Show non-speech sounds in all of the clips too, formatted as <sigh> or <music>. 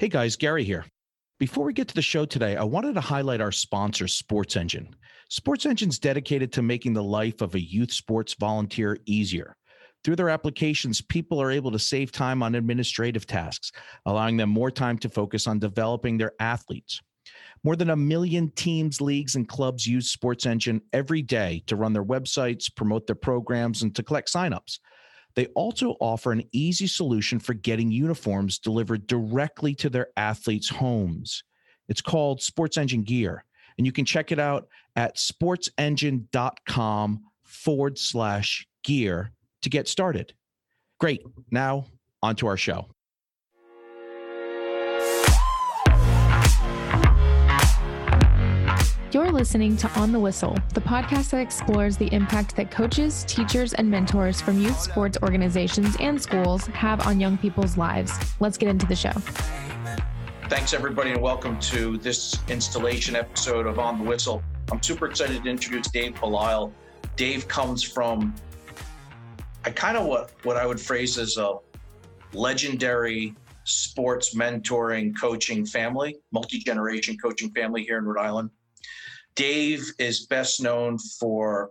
Hey guys, Gary here. Before we get to the show today, I wanted to highlight our sponsor, Sports Engine. Sports Engine's dedicated to making the life of a youth sports volunteer easier. Through their applications, people are able to save time on administrative tasks, allowing them more time to focus on developing their athletes. More than a million teams, leagues, and clubs use Sports Engine every day to run their websites, promote their programs, and to collect signups. They also offer an easy solution for getting uniforms delivered directly to their athletes' homes. It's called Sports Engine Gear, and you can check it out at sportsengine.com forward slash gear to get started. Great. Now, on to our show. You're listening to On the Whistle, the podcast that explores the impact that coaches, teachers, and mentors from youth sports organizations and schools have on young people's lives. Let's get into the show. Thanks, everybody, and welcome to this installation episode of On the Whistle. I'm super excited to introduce Dave Belisle. Dave comes from, I kind of what, what I would phrase as a legendary sports mentoring coaching family, multi generation coaching family here in Rhode Island. Dave is best known for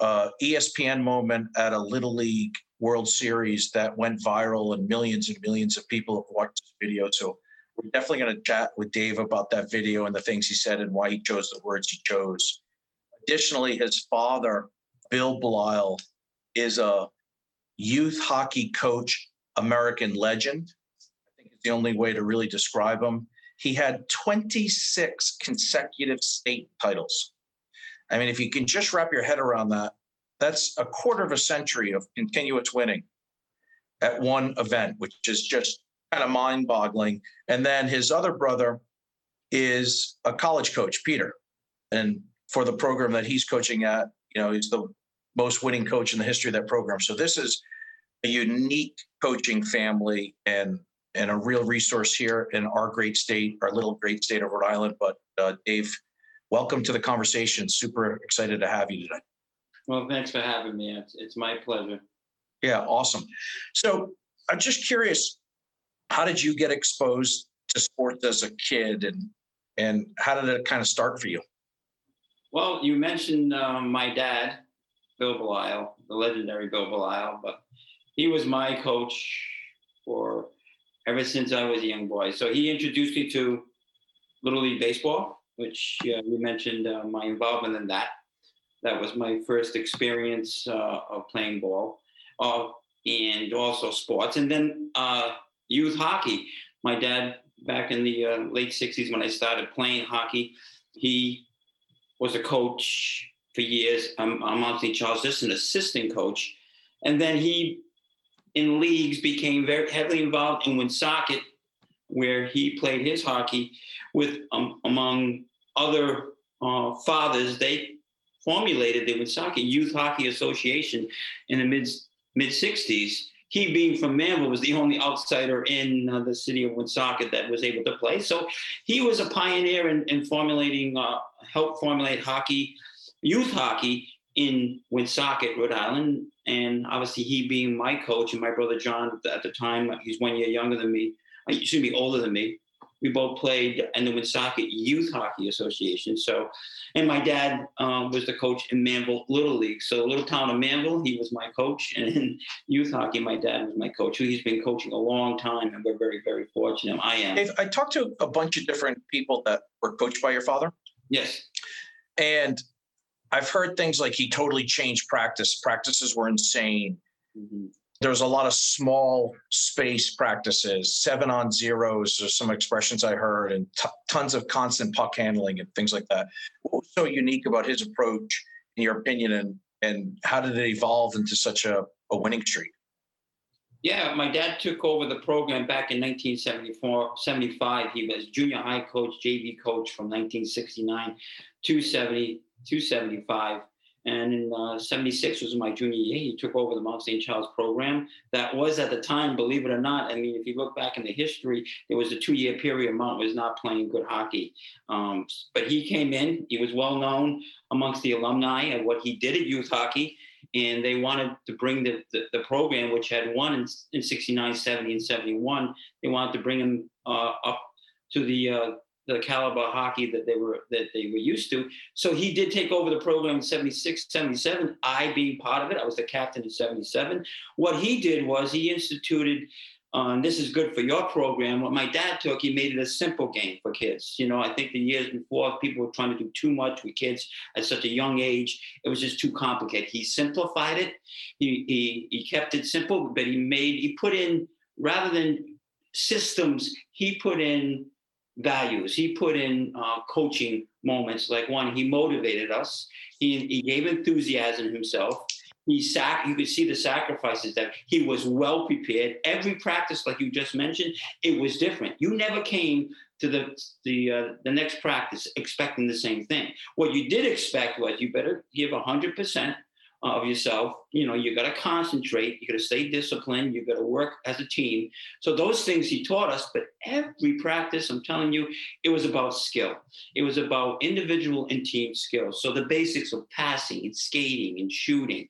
uh, ESPN moment at a Little League World Series that went viral and millions and millions of people have watched this video. So we're definitely going to chat with Dave about that video and the things he said and why he chose the words he chose. Additionally, his father, Bill Belisle, is a youth hockey coach, American legend. I think it's the only way to really describe him. He had 26 consecutive state titles. I mean, if you can just wrap your head around that, that's a quarter of a century of continuous winning at one event, which is just kind of mind boggling. And then his other brother is a college coach, Peter. And for the program that he's coaching at, you know, he's the most winning coach in the history of that program. So this is a unique coaching family and and a real resource here in our great state, our little great state of Rhode Island. But uh, Dave, welcome to the conversation. Super excited to have you today. Well, thanks for having me. It's, it's my pleasure. Yeah, awesome. So I'm just curious, how did you get exposed to sports as a kid, and and how did it kind of start for you? Well, you mentioned um, my dad, Bill Belisle, the legendary Bill Belisle, but he was my coach for ever since I was a young boy. So he introduced me to Little League Baseball, which uh, you mentioned uh, my involvement in that. That was my first experience uh, of playing ball uh, and also sports. And then uh, youth hockey. My dad, back in the late 60s when I started playing hockey, he was a coach for years. I'm, I'm Anthony Charles, just an assistant coach. And then he in leagues became very heavily involved in Woonsocket, where he played his hockey with, um, among other uh, fathers, they formulated the Woonsocket Youth Hockey Association in the mid mid 60s. He, being from Manville, was the only outsider in uh, the city of Woonsocket that was able to play. So he was a pioneer in, in formulating, uh, helped formulate hockey, youth hockey in Woonsocket, Rhode Island, and obviously he being my coach and my brother John at the time, he's one year younger than me. He should be older than me. We both played in the Woonsocket Youth Hockey Association. So, and my dad um, was the coach in Manville Little League. So, little town of Manville, he was my coach, <laughs> and in youth hockey, my dad was my coach. He's been coaching a long time, and we're very, very fortunate. I am. Dave, I talked to a bunch of different people that were coached by your father. Yes. And I've heard things like he totally changed practice. Practices were insane. Mm-hmm. There was a lot of small space practices, seven on zeros, or some expressions I heard, and t- tons of constant puck handling and things like that. What was so unique about his approach, in your opinion, and and how did it evolve into such a, a winning streak? Yeah, my dad took over the program back in 1974, 75. He was junior high coach, JV coach from 1969 to 70, 275. And in uh, 76 was my junior year. He took over the Mount St. Charles program. That was at the time, believe it or not. I mean, if you look back in the history, there was a two year period Mount was not playing good hockey. Um, but he came in, he was well known amongst the alumni and what he did at youth hockey. And they wanted to bring the, the, the program, which had won in, in 69, 70, and 71, they wanted to bring him uh, up to the uh, the caliber hockey that they were that they were used to. So he did take over the program in 76, 77. I being part of it, I was the captain in 77. What he did was he instituted uh, and this is good for your program. What my dad took, he made it a simple game for kids. You know, I think the years before, people were trying to do too much with kids at such a young age. It was just too complicated. He simplified it. He he he kept it simple, but he made he put in rather than systems, he put in values. He put in uh, coaching moments. Like one, he motivated us. He he gave enthusiasm himself he sac you could see the sacrifices that he was well prepared every practice like you just mentioned it was different you never came to the the uh, the next practice expecting the same thing what you did expect was you better give 100% of yourself. You know, you got to concentrate. You got to stay disciplined. You got to work as a team. So those things he taught us. But every practice, I'm telling you, it was about skill. It was about individual and team skills. So the basics of passing and skating and shooting.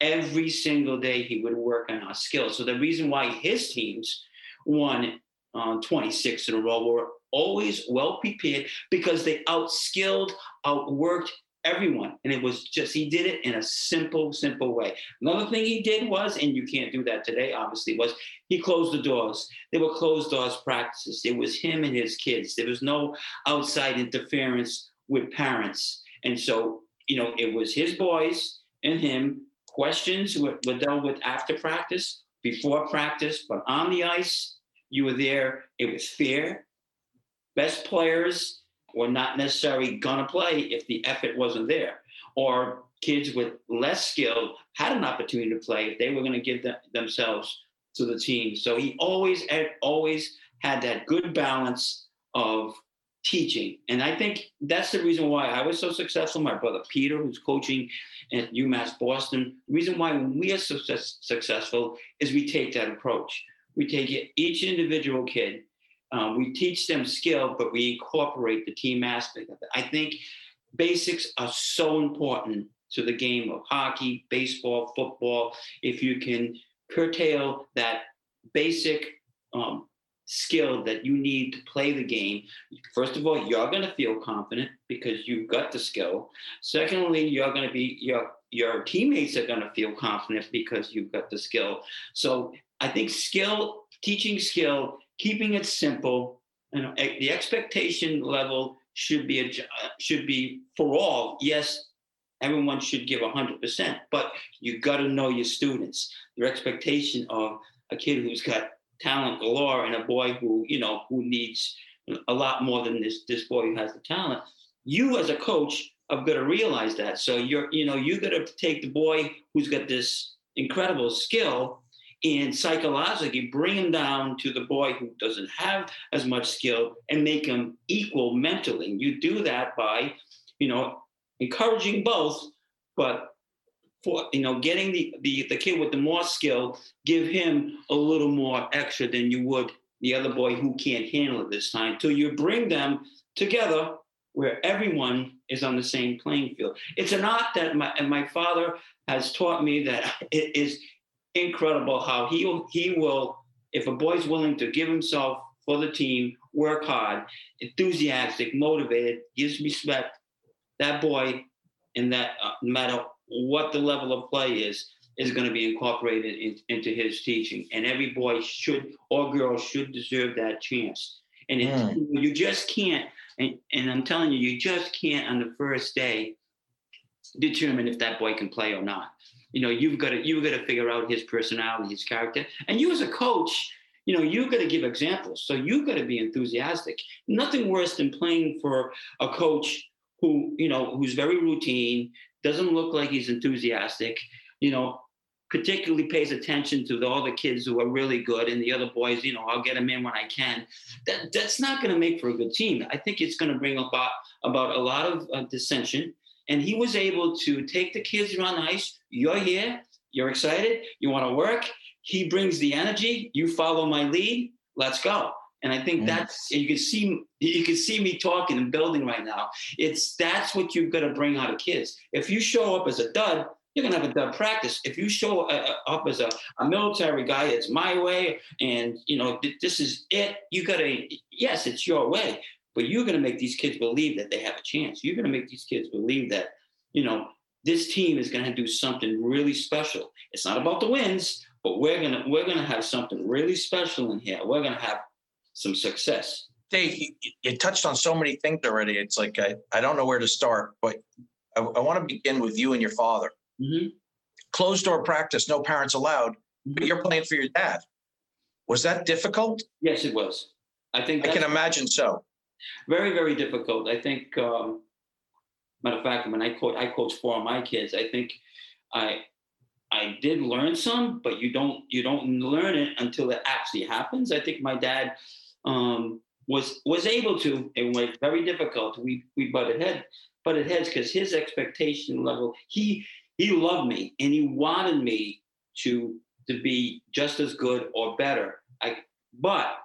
Every single day he would work on our skills. So the reason why his teams won uh, 26 in a row were always well prepared because they outskilled, outworked, everyone. And it was just, he did it in a simple, simple way. Another thing he did was, and you can't do that today, obviously, was he closed the doors. There were closed doors practices. It was him and his kids. There was no outside interference with parents. And so, you know, it was his boys and him. Questions were, were dealt with after practice, before practice, but on the ice, you were there. It was fair. Best players were not necessarily gonna play if the effort wasn't there. Or kids with less skill had an opportunity to play if they were gonna give them, themselves to the team. So he always always had that good balance of teaching. And I think that's the reason why I was so successful. My brother Peter, who's coaching at UMass Boston, the reason why we are success, successful is we take that approach. We take each individual kid um, we teach them skill, but we incorporate the team aspect of it. I think basics are so important to the game of hockey, baseball, football. If you can curtail that basic um, skill that you need to play the game, first of all, you're going to feel confident because you've got the skill. Secondly, you're going to be your your teammates are going to feel confident because you've got the skill. So I think skill, teaching skill keeping it simple. Know, the expectation level should be a, uh, should be for all. Yes, everyone should give 100%, but you got to know your students. Your expectation of a kid who's got talent galore and a boy who you know who needs a lot more than this this boy who has the talent. You as a coach have got to realize that. So you're you know you got to take the boy who's got this incredible skill and psychologically bring him down to the boy who doesn't have as much skill and make him equal mentally. You do that by, you know, encouraging both, but for you know, getting the, the the kid with the more skill, give him a little more extra than you would the other boy who can't handle it this time. Till you bring them together where everyone is on the same playing field. It's an art that my and my father has taught me that <laughs> it is incredible how he will, he will, if a boy's willing to give himself for the team, work hard, enthusiastic, motivated, gives respect, that boy, and that uh, no matter what the level of play is, is going to be incorporated in, into his teaching. And every boy should or girl should deserve that chance. And mm. you just can't, and, and I'm telling you, you just can't on the first day determine if that boy can play or not you know you've got to you've got to figure out his personality his character. And you as a coach you know you've got to give examples. So you've got to be enthusiastic. Nothing worse than playing for a coach who you know who's very routine doesn't look like he's enthusiastic you know particularly pays attention to the, all the kids who are really good and the other boys you know i'll get them in when i can. That, that's not going to make for a good team. I think it's going to bring about about a lot of uh, dissension and he was able to take the kids around ice. You're here. You're excited. You want to work. He brings the energy. You follow my lead. Let's go. And I think mm. that's you can see you can see me talking and building right now. It's that's what you've got to bring out of kids. If you show up as a dud, you're gonna have a dud practice. If you show uh, up as a, a military guy, it's my way, and you know th- this is it. You gotta, yes, it's your way, but you're gonna make these kids believe that they have a chance. You're gonna make these kids believe that, you know, this team is gonna do something really special. It's not about the wins, but we're gonna we're gonna have something really special in here. We're gonna have some success. Dave, you, you touched on so many things already. It's like I, I don't know where to start, but I, I want to begin with you and your father. Mm-hmm. Closed door practice, no parents allowed, but you're playing for your dad. Was that difficult? Yes, it was. I think I can imagine so. Very very difficult. I think, um, matter of fact, when I coach, I coach four of my kids. I think I I did learn some, but you don't you don't learn it until it actually happens. I think my dad um, was was able to. It was very difficult. We we butted head butted heads because his expectation level. He he loved me and he wanted me to to be just as good or better. I but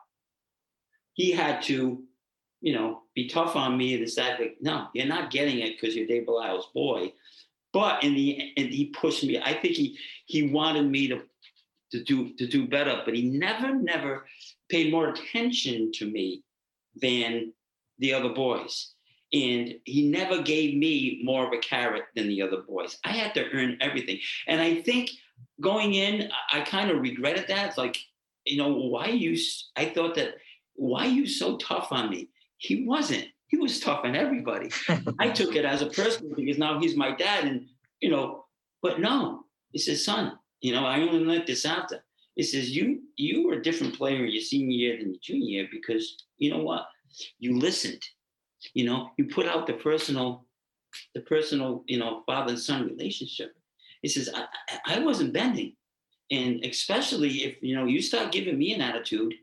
he had to, you know, be tough on me and decide like, no, you're not getting it because you're Dave Belisle's boy. But in the and he pushed me. I think he he wanted me to to do to do better, but he never never paid more attention to me than the other boys. And he never gave me more of a carrot than the other boys. I had to earn everything. And I think going in, I kind of regretted that. It's like, you know, why you I thought that why are you so tough on me? He wasn't. He was tough on everybody. <laughs> I took it as a personal because now he's my dad, and you know, but no, he says, son, you know, I only learned this after. He says, you you were a different player in your senior year than your junior year because you know what? You listened. You know, you put out the personal, the personal, you know, father and son relationship. He says, I, I I wasn't bending. And especially if you know you start giving me an attitude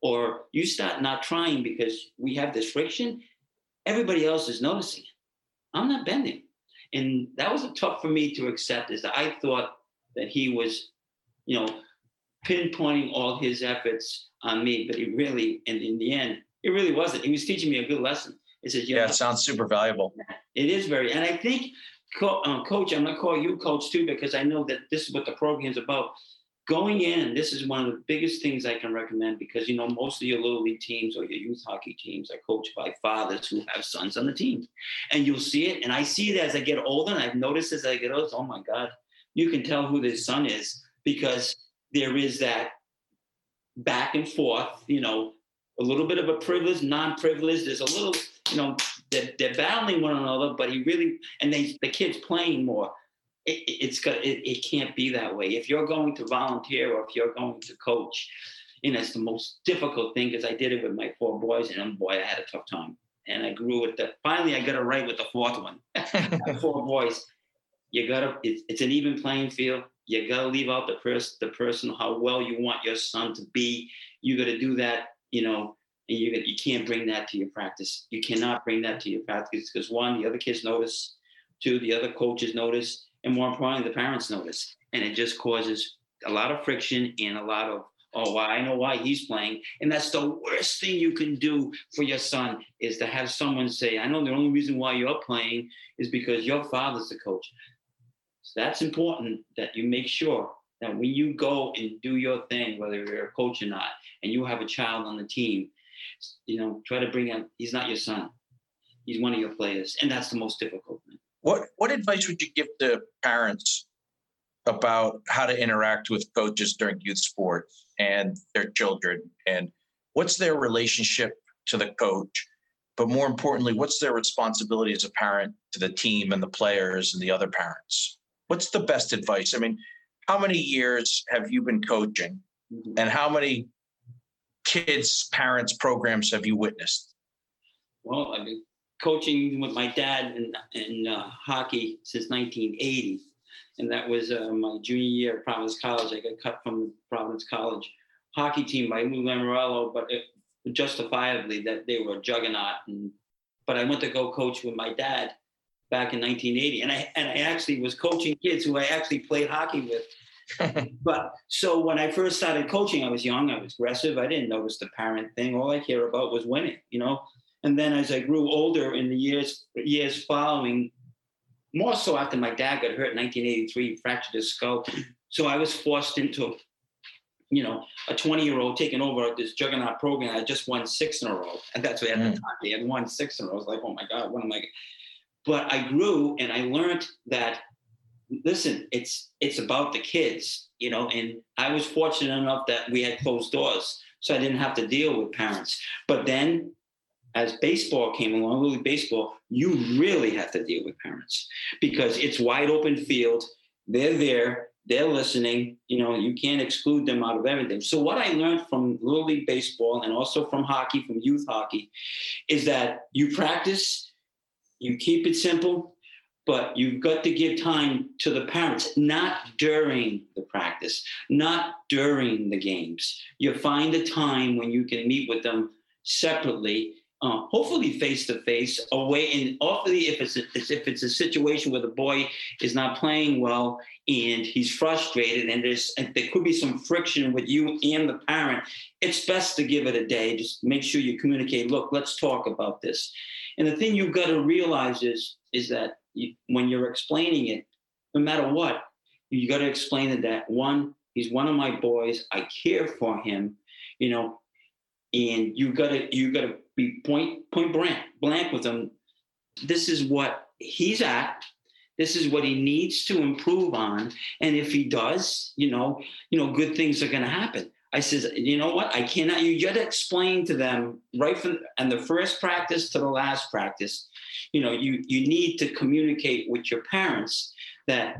or you start not trying because we have this friction, everybody else is noticing it. I'm not bending. And that was tough for me to accept is that I thought that he was, you know, pinpointing all his efforts on me, but he really, and in the end, it really wasn't. He was teaching me a good lesson. He says, Yeah, know, it sounds super valuable. it is very, and I think, co- uh, coach, I'm gonna call you coach too because I know that this is what the program is about. Going in, this is one of the biggest things I can recommend because you know most of your little league teams or your youth hockey teams are coached by fathers who have sons on the team, and you'll see it. And I see it as I get older, and I've noticed as I get older. Oh my God, you can tell who this son is because there is that back and forth. You know, a little bit of a privilege, non-privilege. There's a little, you know, they're, they're battling one another, but he really and they the kids playing more. It, it- it's got it, it can't be that way. If you're going to volunteer or if you're going to coach, and it's the most difficult thing because I did it with my four boys, and boy, I had a tough time. And I grew with the. Finally, I got it right with the fourth one. <laughs> <laughs> four boys. You gotta. It's, it's an even playing field. You gotta leave out the person, the person, how well you want your son to be. You gotta do that. You know, and you you can't bring that to your practice. You cannot bring that to your practice because one, the other kids notice. Two, the other coaches notice, and more importantly, the parents notice, and it just causes a lot of friction and a lot of oh, well, I know why he's playing, and that's the worst thing you can do for your son is to have someone say, I know the only reason why you're playing is because your father's the coach. So that's important that you make sure that when you go and do your thing, whether you're a coach or not, and you have a child on the team, you know, try to bring him, he's not your son. He's one of your players. And that's the most difficult. What what advice would you give to parents about how to interact with coaches during youth sports and their children? And what's their relationship to the coach? But more importantly, what's their responsibility as a parent to the team and the players and the other parents? What's the best advice? I mean, how many years have you been coaching mm-hmm. and how many kids, parents, programs have you witnessed? Well, I've been coaching with my dad in, in uh, hockey since 1980. And that was uh, my junior year at Providence College. I got cut from the Providence College hockey team by Lou Lamoriello, but it, justifiably that they were a juggernaut. And, but I went to go coach with my dad back in 1980. And I, and I actually was coaching kids who I actually played hockey with. <laughs> but so when I first started coaching, I was young, I was aggressive. I didn't notice the parent thing. All I care about was winning, you know. And then as I grew older in the years years following, more so after my dad got hurt in 1983, fractured his skull. So I was forced into, you know, a 20 year old taking over this juggernaut program. I just won six in a row. And that's what at Mm. the time they had won six in a row. I was like, oh my God, what am I? But I grew and I learned that listen, it's it's about the kids, you know, and I was fortunate enough that we had closed doors. So I didn't have to deal with parents. But then as baseball came along, Little League Baseball, you really have to deal with parents because it's wide open field. They're there, they're listening. You know, you can't exclude them out of everything. So what I learned from Little League Baseball and also from hockey, from youth hockey, is that you practice, you keep it simple, but you've got to give time to the parents, not during the practice, not during the games. You find a time when you can meet with them separately uh, hopefully face to face away and hopefully if it's a, if it's a situation where the boy is not playing well and he's frustrated and there's and there could be some friction with you and the parent it's best to give it a day. Just make sure you communicate look let's talk about this. And the thing you've got to realize is is that you, when you're explaining it no matter what you got to explain that one he's one of my boys i care for him you know and you gotta you gotta be point point blank blank with him. This is what he's at. This is what he needs to improve on, and if he does, you know, you know, good things are gonna happen. I says, you know what? I cannot. You gotta explain to them right from and the first practice to the last practice. You know, you you need to communicate with your parents that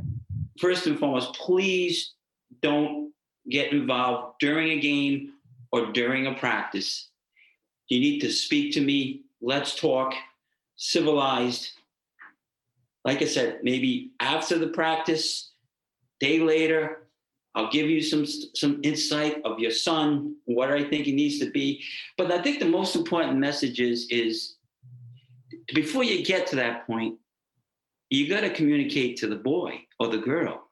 first and foremost, please don't get involved during a game or during a practice. You need to speak to me. Let's talk, civilized. Like I said, maybe after the practice, day later, I'll give you some some insight of your son, what I think he needs to be. But I think the most important message is is before you get to that point, you got to communicate to the boy or the girl.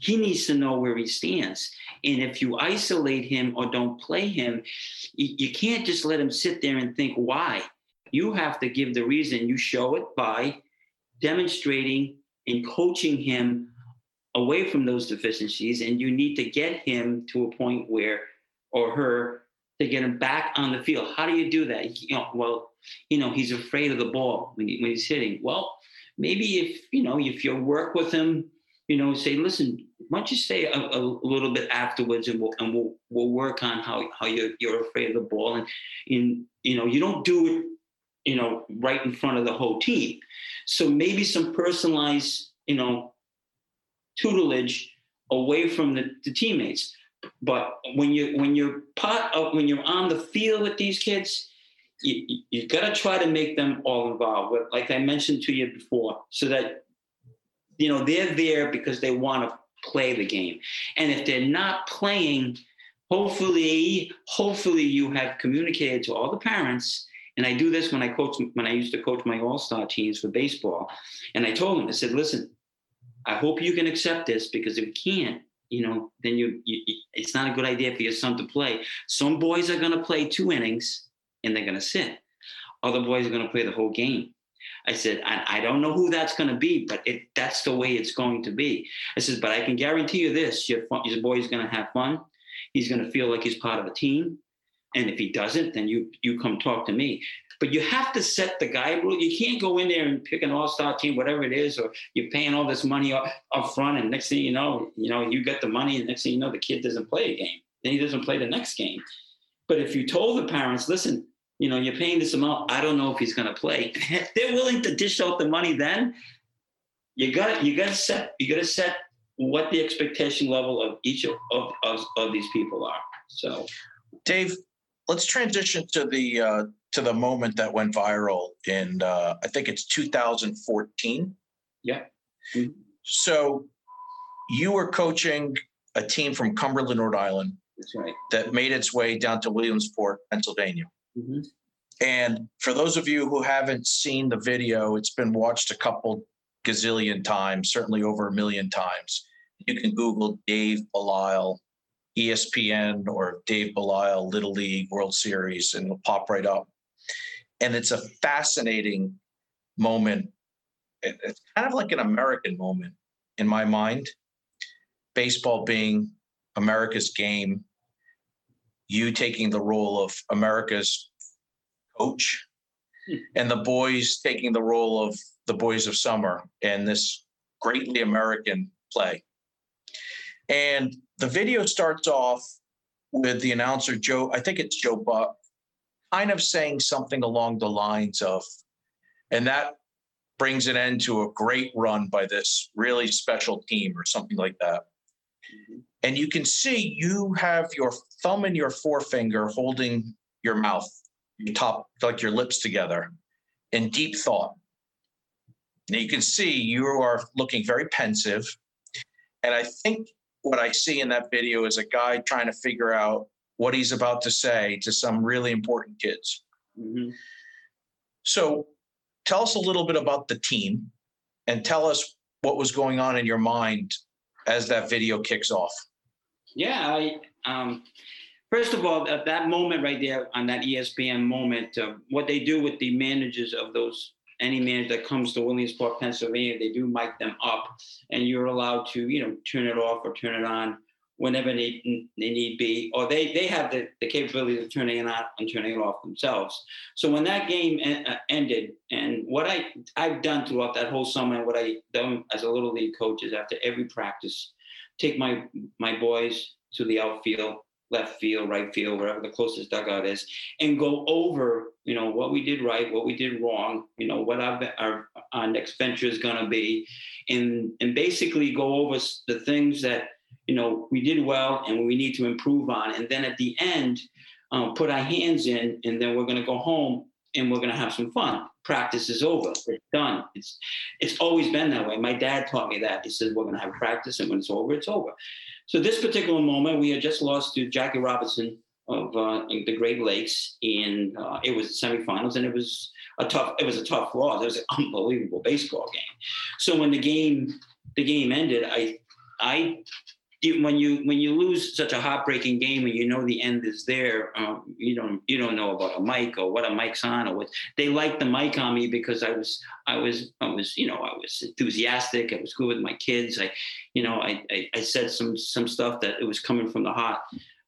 He needs to know where he stands. And if you isolate him or don't play him, you, can't just let him sit there and think why. You have to give the reason. You show it by demonstrating and coaching him away from those deficiencies. And you need to get him to a point where, or her, to get him back on the field. How do you do that? You know, well, you know, he's afraid of the ball when, he, when he's hitting. Well, maybe if, you know, if you work with him, you know, say, listen, why don't you stay a, a little bit afterwards and we'll, and we'll, we'll work on how, how you're, you're afraid of the ball. And, in, you know, you don't do it, you know, right in front of the whole team. So maybe some personalized, you know, tutelage away from the, the teammates. But when you when you're part of when you're on the field with these kids, you, you, you got to try to make them all involved. Like I mentioned to you before, so that you know they're there because they want to play the game, and if they're not playing, hopefully, hopefully you have communicated to all the parents. And I do this when I coach when I used to coach my all star teams for baseball, and I told them I said, listen, I hope you can accept this because if you can't, you know, then you, you, it's not a good idea for your son to play. Some boys are going to play two innings and they're going to sit. Other boys are going to play the whole game. I said, I, I don't know who that's going to be, but it, that's the way it's going to be. I said, but I can guarantee you this: your, your boy is going to have fun. He's going to feel like he's part of a team. And if he doesn't, then you you come talk to me. But you have to set the guide rule. You can't go in there and pick an all-star team, whatever it is, or you're paying all this money up, up front, and next thing you know, you know, you get the money, and next thing you know, the kid doesn't play a game. Then he doesn't play the next game. But if you told the parents, listen, you know, you're paying this amount, I don't know if he's gonna play. If <laughs> they're willing to dish out the money then, you got you gotta set you gotta set what the expectation level of each of, of, of, of these people are. So Dave, let's transition to the uh, to the moment that went viral in uh, I think it's 2014. Yeah. Mm-hmm. So you were coaching a team from Cumberland, Rhode Island that's right. that made its way down to Williamsport, Pennsylvania. Mm-hmm. And for those of you who haven't seen the video, it's been watched a couple gazillion times, certainly over a million times. You can Google Dave Belisle E ESPN or Dave Belisle Little League World Series, and it'll pop right up. And it's a fascinating moment it's kind of like an American moment in my mind. Baseball being America's game, you taking the role of America's coach, hmm. and the boys taking the role of the boys of summer in this greatly American play. And the video starts off with the announcer, Joe, I think it's Joe Buck, kind of saying something along the lines of, and that brings an end to a great run by this really special team or something like that. Mm-hmm. And you can see you have your thumb and your forefinger holding your mouth, your top, like your lips together in deep thought. And you can see you are looking very pensive. And I think what I see in that video is a guy trying to figure out what he's about to say to some really important kids. Mm-hmm. So tell us a little bit about the team and tell us what was going on in your mind as that video kicks off. Yeah, I, um, first of all, at that moment right there on that ESPN moment, uh, what they do with the managers of those any manager that comes to Williamsport, Pennsylvania, they do mic them up, and you're allowed to, you know, turn it off or turn it on whenever they, they need be, or they, they have the, the capability of turning it on and turning it off themselves. So when that game en- uh, ended, and what I, I've done throughout that whole summer, and what I done as a little league coach is after every practice, take my, my boys to the outfield, left field, right field, wherever the closest dugout is, and go over, you know, what we did right, what we did wrong, you know, what our, our, our next venture is going to be, and and basically go over the things that you know we did well and we need to improve on, and then at the end, um, put our hands in, and then we're going to go home and we're going to have some fun. Practice is over. It's done. It's it's always been that way. My dad taught me that. He said we're going to have practice, and when it's over, it's over. So this particular moment, we had just lost to Jackie Robinson of uh, the Great Lakes, and uh, it was the semifinals, and it was a tough. It was a tough loss. It was an unbelievable baseball game. So when the game the game ended, I I when you when you lose such a heartbreaking game and you know the end is there, um, you don't you don't know about a mic or what a mic's on or what they liked the mic on me because I was I was I was you know I was enthusiastic. I was good with my kids. I you know I I, I said some some stuff that it was coming from the heart.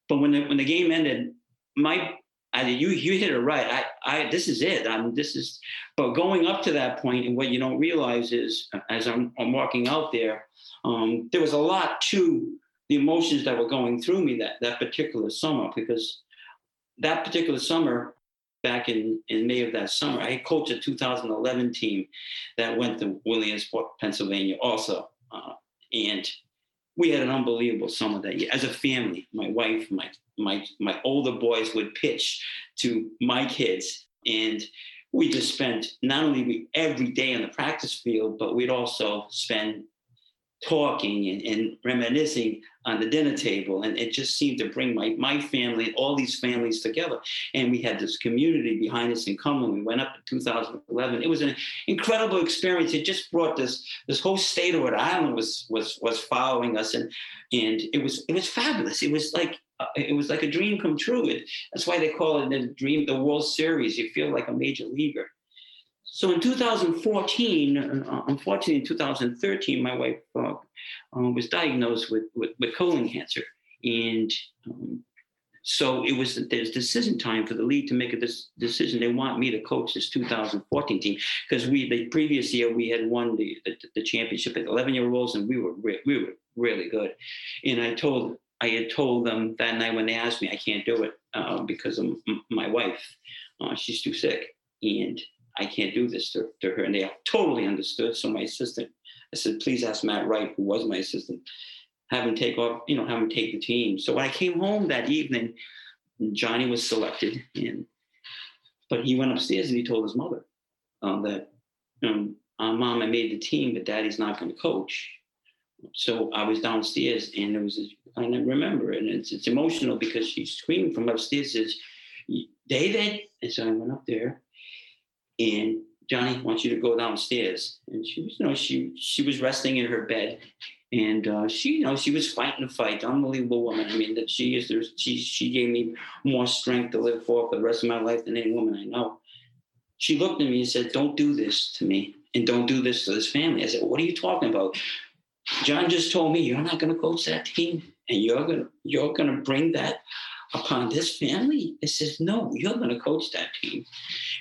But when the when the game ended, my I, you you hit it right. I, I this is it. I'm this is. But going up to that point, and what you don't realize is, as I'm, I'm walking out there, um, there was a lot to the emotions that were going through me that that particular summer because that particular summer back in, in May of that summer, I coached a 2011 team that went to Williamsport, Pennsylvania also. Uh, and we had an unbelievable summer that year as a family. My wife, my, my, my older boys would pitch to my kids. And we just spent not only we every day on the practice field, but we'd also spend talking and, and, reminiscing on the dinner table. And it just seemed to bring my, my family, all these families together. And we had this community behind us in Cumberland. We went up in 2011. It was an incredible experience. It just brought this, this whole state of Rhode Island was, was, was following us. And, and it was, it was fabulous. It was like, uh, it was like a dream come true. It, that's why they call it the dream, the World Series. You feel like a major leaguer. So in 2014, uh, unfortunately, in 2013, my wife uh, uh, was diagnosed with, with, with, colon cancer. And um, so it was there's decision time for the league to make a this decision. They want me to coach this 2014 team because we the previous year we had won the, the, the championship at 11 year olds and we were re- we were really good. And I told I had told them that night when they asked me I can't do it uh, because of m- my wife. Uh, she's too sick and I can't do this to, to her. And they totally understood. So my assistant, I said, please ask Matt Wright, who was my assistant, have him take off, you know, have him take the team. So when I came home that evening, Johnny was selected, and but he went upstairs and he told his mother that, um, uh, "Mom, I made the team, but Daddy's not going to coach." So I was downstairs, and it was, I remember and it's, it's emotional because she screamed from upstairs, says, "David!" And so I went up there, and Johnny wants you to go downstairs. And she was, you know, she she was resting in her bed, and uh, she, you know, she was fighting a fight. Unbelievable woman. I mean, that she is. She she gave me more strength to live for for the rest of my life than any woman I know. She looked at me and said, "Don't do this to me." and don't do this to this family. I said, what are you talking about? John just told me you're not going to coach that team, and you're to you're to bring that upon this family. It says, no, you're going to coach that team,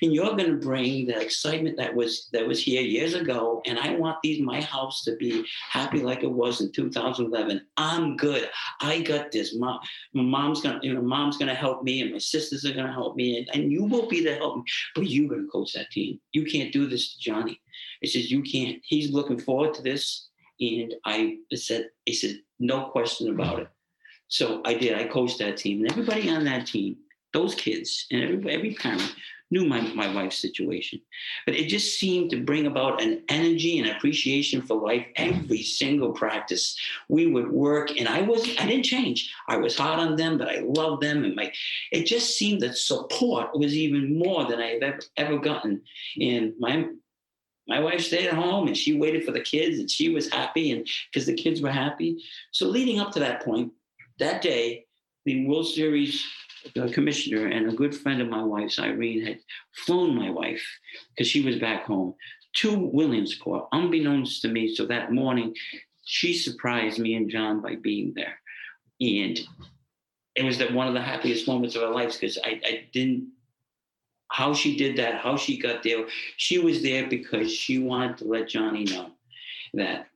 and you're going to bring the excitement that was that was here years ago. And I want these my house to be happy like it was in 2011. I'm good. I got this. Mom, my mom's gonna, you know, mom's gonna help me, and my sisters are gonna help me, and, and you will be the help me. But you're gonna coach that team. You can't do this to Johnny. It says you can't. He's looking forward to this. And I said, he said, no question about it. So I did. I coached that team, and everybody on that team, those kids, and every, every parent knew my, my wife's situation. But it just seemed to bring about an energy and appreciation for life every single practice. We would work, and I was I didn't change. I was hard on them, but I loved them, and my it just seemed that support was even more than I've ever ever gotten. And my my wife stayed at home and she waited for the kids and she was happy and because the kids were happy. So leading up to that point, that day, the World Series uh, commissioner and a good friend of my wife's, Irene, had flown my wife because she was back home to Williamsport, unbeknownst to me. So that morning, she surprised me and John by being there, and it was that one of the happiest moments of our lives because I, I didn't how she did that, how she got there. She was there because she wanted to let Johnny know that,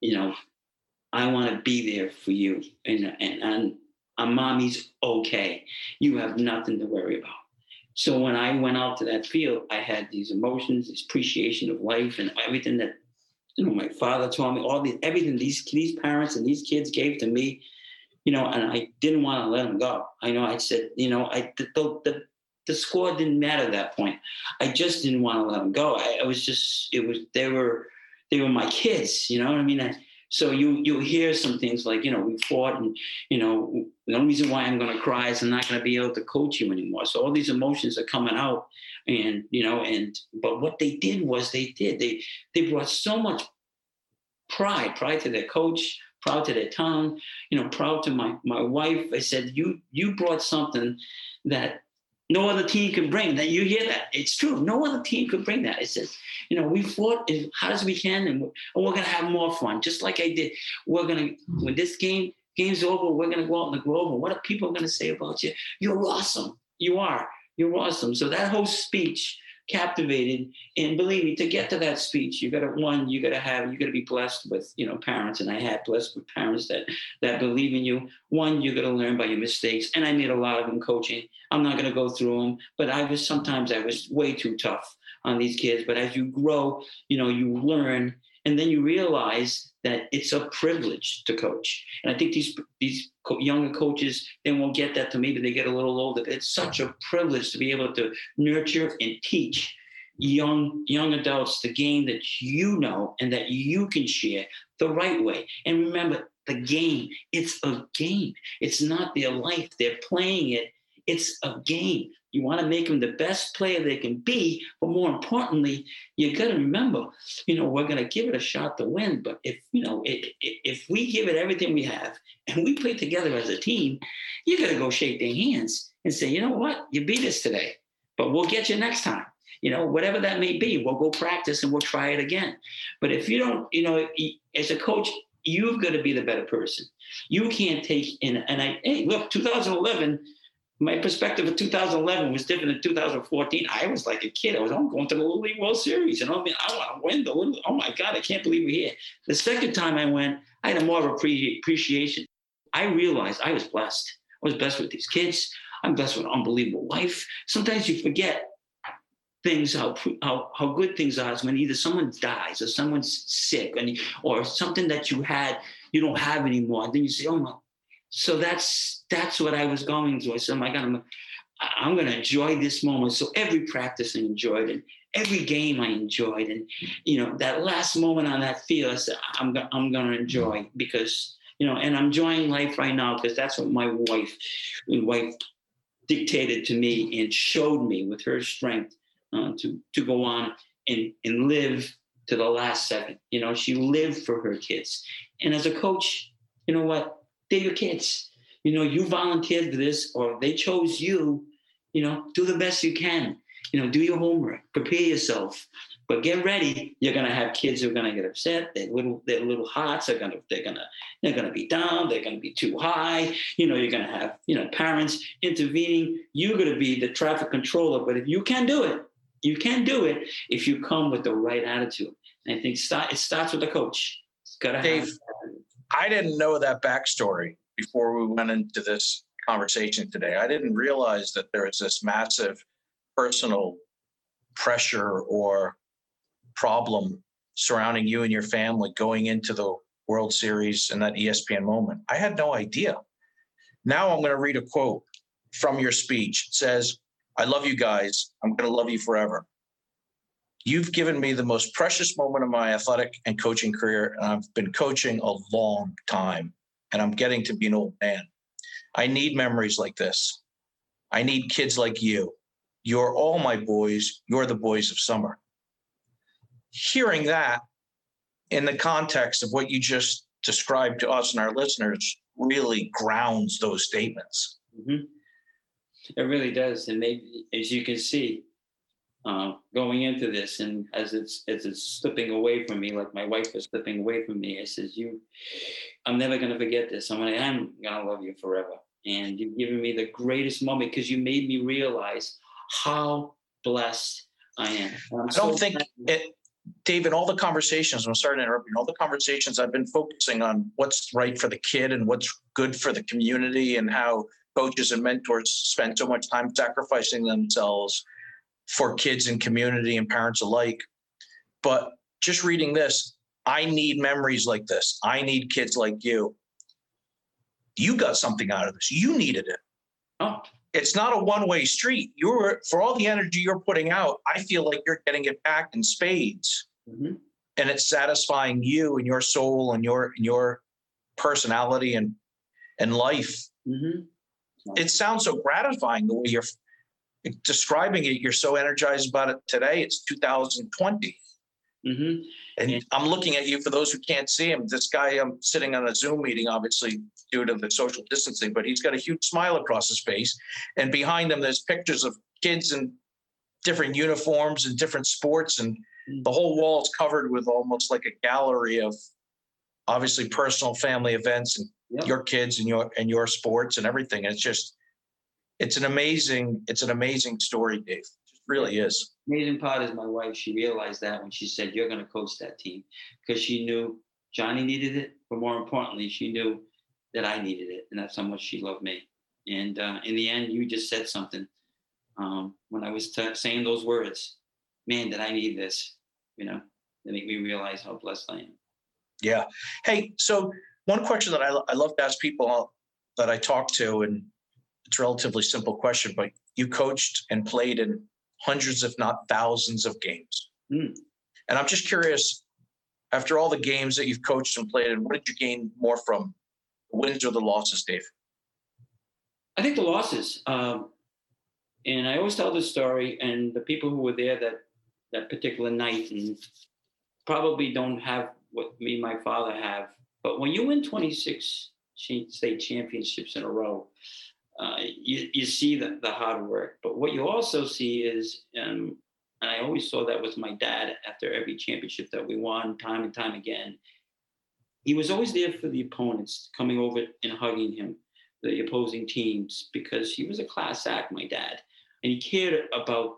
you know, I want to be there for you. And, and, and a mommy's okay. You have nothing to worry about. So when I went out to that field, I had these emotions, this appreciation of life and everything that, you know, my father taught me, all these, everything these, these parents and these kids gave to me, you know, and I didn't want to let them go. I know I said, you know, I, the, the, the score didn't matter at that point. I just didn't want to let them go. I, I was just, it was, they were, they were my kids, you know what I mean? I, so you you hear some things like you know we fought and you know the only reason why I'm going to cry is I'm not going to be able to coach you anymore. So all these emotions are coming out, and you know and but what they did was they did they they brought so much pride pride to their coach proud to their town you know proud to my my wife i said you you brought something that no other team could bring that. You hear that? It's true. No other team could bring that. It says, you know, we fought as hard as we can, and we're, and we're gonna have more fun, just like I did. We're gonna when this game game's over, we're gonna go out in the grove, and what are people gonna say about you? You're awesome. You are. You're awesome. So that whole speech captivated. And believe me, to get to that speech, you gotta one, you gotta have, you gotta be blessed with, you know, parents. And I had blessed with parents that that believe in you. One, you gotta learn by your mistakes. And I made a lot of them coaching. I'm not gonna go through them, but I was sometimes I was way too tough on these kids. But as you grow, you know, you learn and then you realize that it's a privilege to coach. And I think these these younger coaches they won't get that to maybe they get a little older. It's such a privilege to be able to nurture and teach young young adults the game that you know and that you can share the right way. And remember, the game it's a game. It's not their life. They're playing it. It's a game. You want to make them the best player they can be, but more importantly, you got to remember, you know, we're going to give it a shot to win. But if you know, if, if we give it everything we have and we play together as a team, you got to go shake their hands and say, you know what, you beat us today, but we'll get you next time. You know, whatever that may be, we'll go practice and we'll try it again. But if you don't, you know, as a coach, you've got to be the better person. You can't take in, and I, hey, look, 2011 my perspective of 2011 was different than 2014. I was like a kid. I was, I'm going to the Little League World Series. And I mean, I want to win the Little, oh my God, I can't believe we're here. The second time I went, I had a more of appreciation. I realized I was blessed. I was blessed with these kids. I'm blessed with an unbelievable life. Sometimes you forget things, how, how, how good things are when either someone dies or someone's sick and, or something that you had, you don't have anymore. And then you say, oh my, so that's that's what I was going through. I said, oh my God, I'm, I'm going to enjoy this moment. So every practice I enjoyed and every game I enjoyed. And, you know, that last moment on that field, I said, I'm, I'm going to enjoy because, you know, and I'm enjoying life right now because that's what my wife, my wife dictated to me and showed me with her strength uh, to, to go on and, and live to the last second. You know, she lived for her kids. And as a coach, you know what? They're your kids. You know, you volunteered for this or they chose you, you know, do the best you can. you know, do your homework, prepare yourself. But get ready. You're gonna have kids who are gonna get upset. Their little their little hearts are gonna they're gonna they're gonna be down. They're gonna be too high. You know, you're gonna have you know parents intervening. You're gonna be the traffic controller. But if you can do it, you can do it if you come with the right attitude. And I think start, it starts with the coach. It's gotta Dave, have. I didn't know that backstory before we went into this conversation today. I didn't realize that there is this massive personal pressure or problem surrounding you and your family going into the World Series and that ESPN moment. I had no idea. Now I'm going to read a quote from your speech. It says, I love you guys. I'm going to love you forever. You've given me the most precious moment of my athletic and coaching career, and I've been coaching a long time, and I'm getting to be an old man. I need memories like this. I need kids like you. You're all my boys. You're the boys of summer. Hearing that in the context of what you just described to us and our listeners really grounds those statements. Mhm. It really does, and maybe as you can see, uh, going into this, and as it's as it's slipping away from me, like my wife was slipping away from me, I says, "You, I'm never gonna forget this. I'm gonna, I'm gonna love you forever." And you've given me the greatest moment because you made me realize how blessed I am. I'm I don't so think it, Dave, in all the conversations, I'm sorry to interrupt you, all the conversations, I've been focusing on what's right for the kid and what's good for the community and how coaches and mentors spend so much time sacrificing themselves for kids and community and parents alike. But just reading this, I need memories like this. I need kids like you. You got something out of this. You needed it Oh, it's not a one-way street. You're for all the energy you're putting out, I feel like you're getting it back in spades. mhm. And it's satisfying you and your soul and your and your personality and and life. Mhm. It sounds so gratifying the way you're describing it. You're so energized about it today. It's 2020. Mhm. And Yeah. I'm looking at you for those who can't see him. This guy, I'm sitting on a Zoom meeting, obviously due to the social distancing, but he's got a huge smile across his face. And behind him, there's pictures of kids in different uniforms and different sports. And the whole wall is covered with almost like a gallery of obviously personal family events and Yep. your kids and your and your sports and everything. And it's just it's an amazing, it's an amazing story, Dave. It really is. amazing part is my wife. She realized that when she said, "You're going to coach that team," because she knew Johnny needed it, but more importantly, she knew that I needed it, and that's how much she loved me. And uh, in the end, you just said something um, when I was t- saying those words. Man, did I need this? You know, that make me realize how blessed I am. Yeah. Hey, so one question that I, lo- I love to ask people that I talk to, and it's a relatively simple question, but you coached and played in hundreds, if not thousands, of games. Hmm. And I'm just curious, after all the games that you've coached and played in, what did you gain more from the wins or the losses, Dave? I think the losses. Um, and I always tell this story, and the people who were there that that particular night and probably don't have what me and my father have. But when you win 26 state championships in a row, uh, you, you see the, the hard work. But what you also see is, um, and I always saw that with my dad after every championship that we won, time and time again. He was always there for the opponents, coming over and hugging him the opposing teams because he was a class act, my dad, and he cared about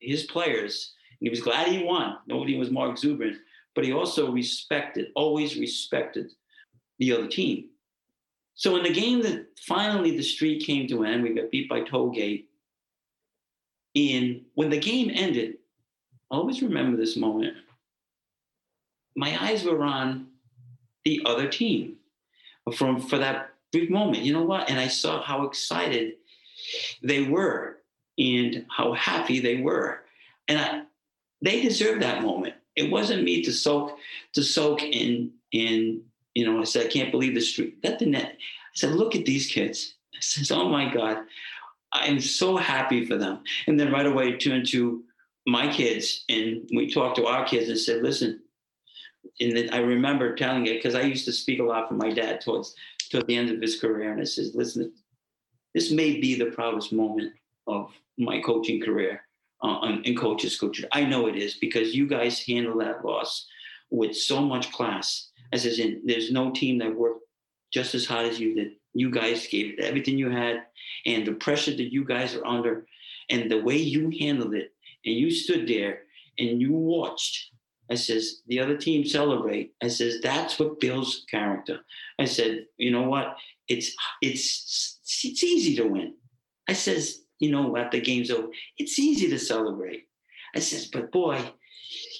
his players. And he was glad he won. Nobody was more exuberant, but he also respected, always respected the other team. So in the game that finally the streak came to an end, we got beat by Tollgate. In when the game ended, I always remember this moment. My eyes were on the other team from for that brief moment. You know what? And I saw how excited they were and how happy they were. And I, they deserved that moment. It wasn't me to soak to soak in in you know. I said I can't believe the street. That didn't. I said look at these kids. I says oh my god, I'm so happy for them. And then right away turned to my kids and we talked to our kids and said listen. And then I remember telling it because I used to speak a lot for my dad towards toward the end of his career, and I says listen, this may be the proudest moment of my coaching career uh, in coaches, coaches. I know it is because you guys handle that loss with so much class. As in, there's no team that worked just as hard as you did. You guys gave everything you had, and the pressure that you guys are under, and the way you handled it, and you stood there and you watched. I says the other team celebrate. I says that's what builds character. I said, you know what? It's it's it's easy to win. I says, you know, the game's over, it's easy to celebrate. I says, but boy,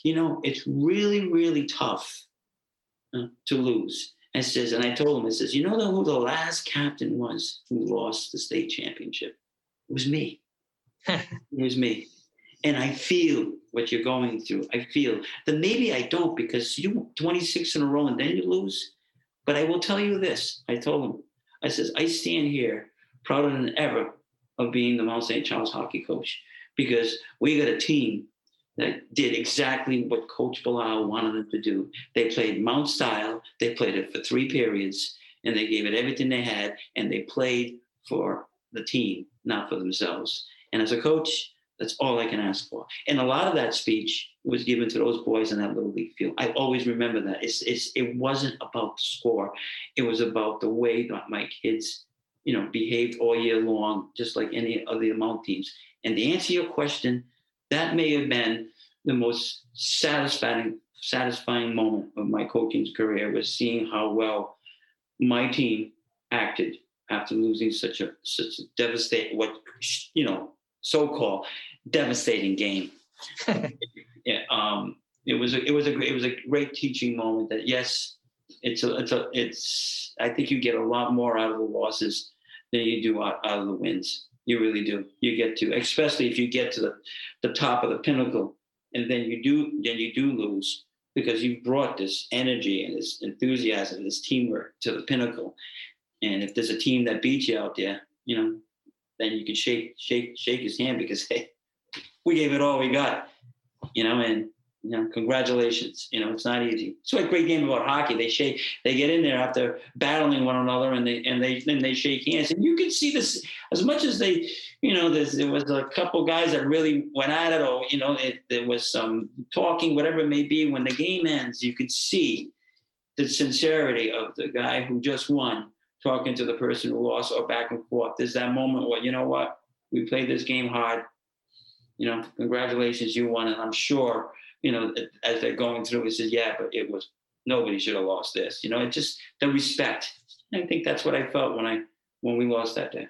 you know, it's really, really tough uh, to lose. And says, and I told him, I says, you know who the last captain was who lost the state championship? It was me. <laughs> it was me. And I feel what you're going through. I feel that maybe I don't because you 26 in a row and then you lose. But I will tell you this. I told him, I says, I stand here prouder than ever of being the Mount St. Charles hockey coach because we got a team that did exactly what Coach Belisle wanted them to do. They played Mount style, they played it for three periods, and they gave it everything they had, and they played for the team, not for themselves. And as a coach, that's all I can ask for. And a lot of that speech was given to those boys in that little league field. I always remember that. It's, it's, it wasn't about the score. It was about the way that my kids, you know, behaved all year long, just like any of the Mount teams. And to answer your question, that may have been the most satisfying satisfying moment of my coaching career was seeing how well my team acted after losing such a such a devastating what you know so-called devastating game. <laughs> yeah, um, it was a, it was a it was a great teaching moment. That yes, it's a it's a it's. I think you get a lot more out of the losses than you do out, out of the wins. You really do. You get to, especially if you get to the, the top of the pinnacle, and then you do then you do lose because you've brought this energy and this enthusiasm, this teamwork to the pinnacle. And if there's a team that beats you out there, you know, then you can shake shake shake his hand because hey, we gave it all we got, you know, and you know, congratulations. You know, it's not easy. It's like a great game about hockey. They shake, they get in there after battling one another, and they and they then they shake hands, and you can see this as much as they, you know, there was a couple guys that really went at it, or you know, it, there was some talking, whatever it may be. When the game ends, you could see the sincerity of the guy who just won talking to the person who lost, or back and forth. There's that moment where you know what, we played this game hard. You know, congratulations, you won, and I'm sure you know, as they're going through, he says, yeah, but it was nobody should have lost this. You know, it just the respect. I think that's what I felt when I when we lost that day.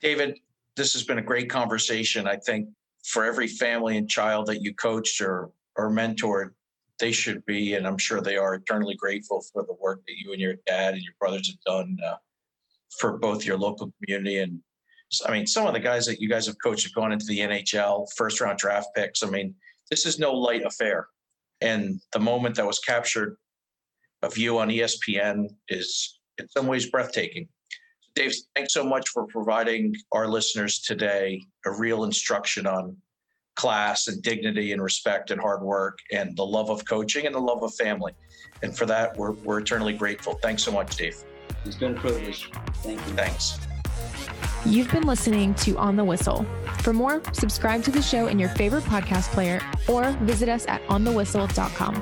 David, this has been a great conversation. I think for every family and child that you coached or or mentored, they should be, and I'm sure they are eternally grateful for the work that you and your dad and your brothers have done uh, for both your local community and I mean, some of the guys that you guys have coached have gone into the NHL, first round draft picks. I mean, this is no light affair. And the moment that was captured of you on ESPN is in some ways breathtaking. Dave, thanks so much for providing our listeners today a real instruction on class and dignity and respect and hard work and the love of coaching and the love of family. And for that, we're, we're eternally grateful. Thanks so much, Dave. It's been a privilege. Thank you. Thanks. You've been listening to On the Whistle. For more, subscribe to the show in your favorite podcast player or visit us at onthewhistle.com.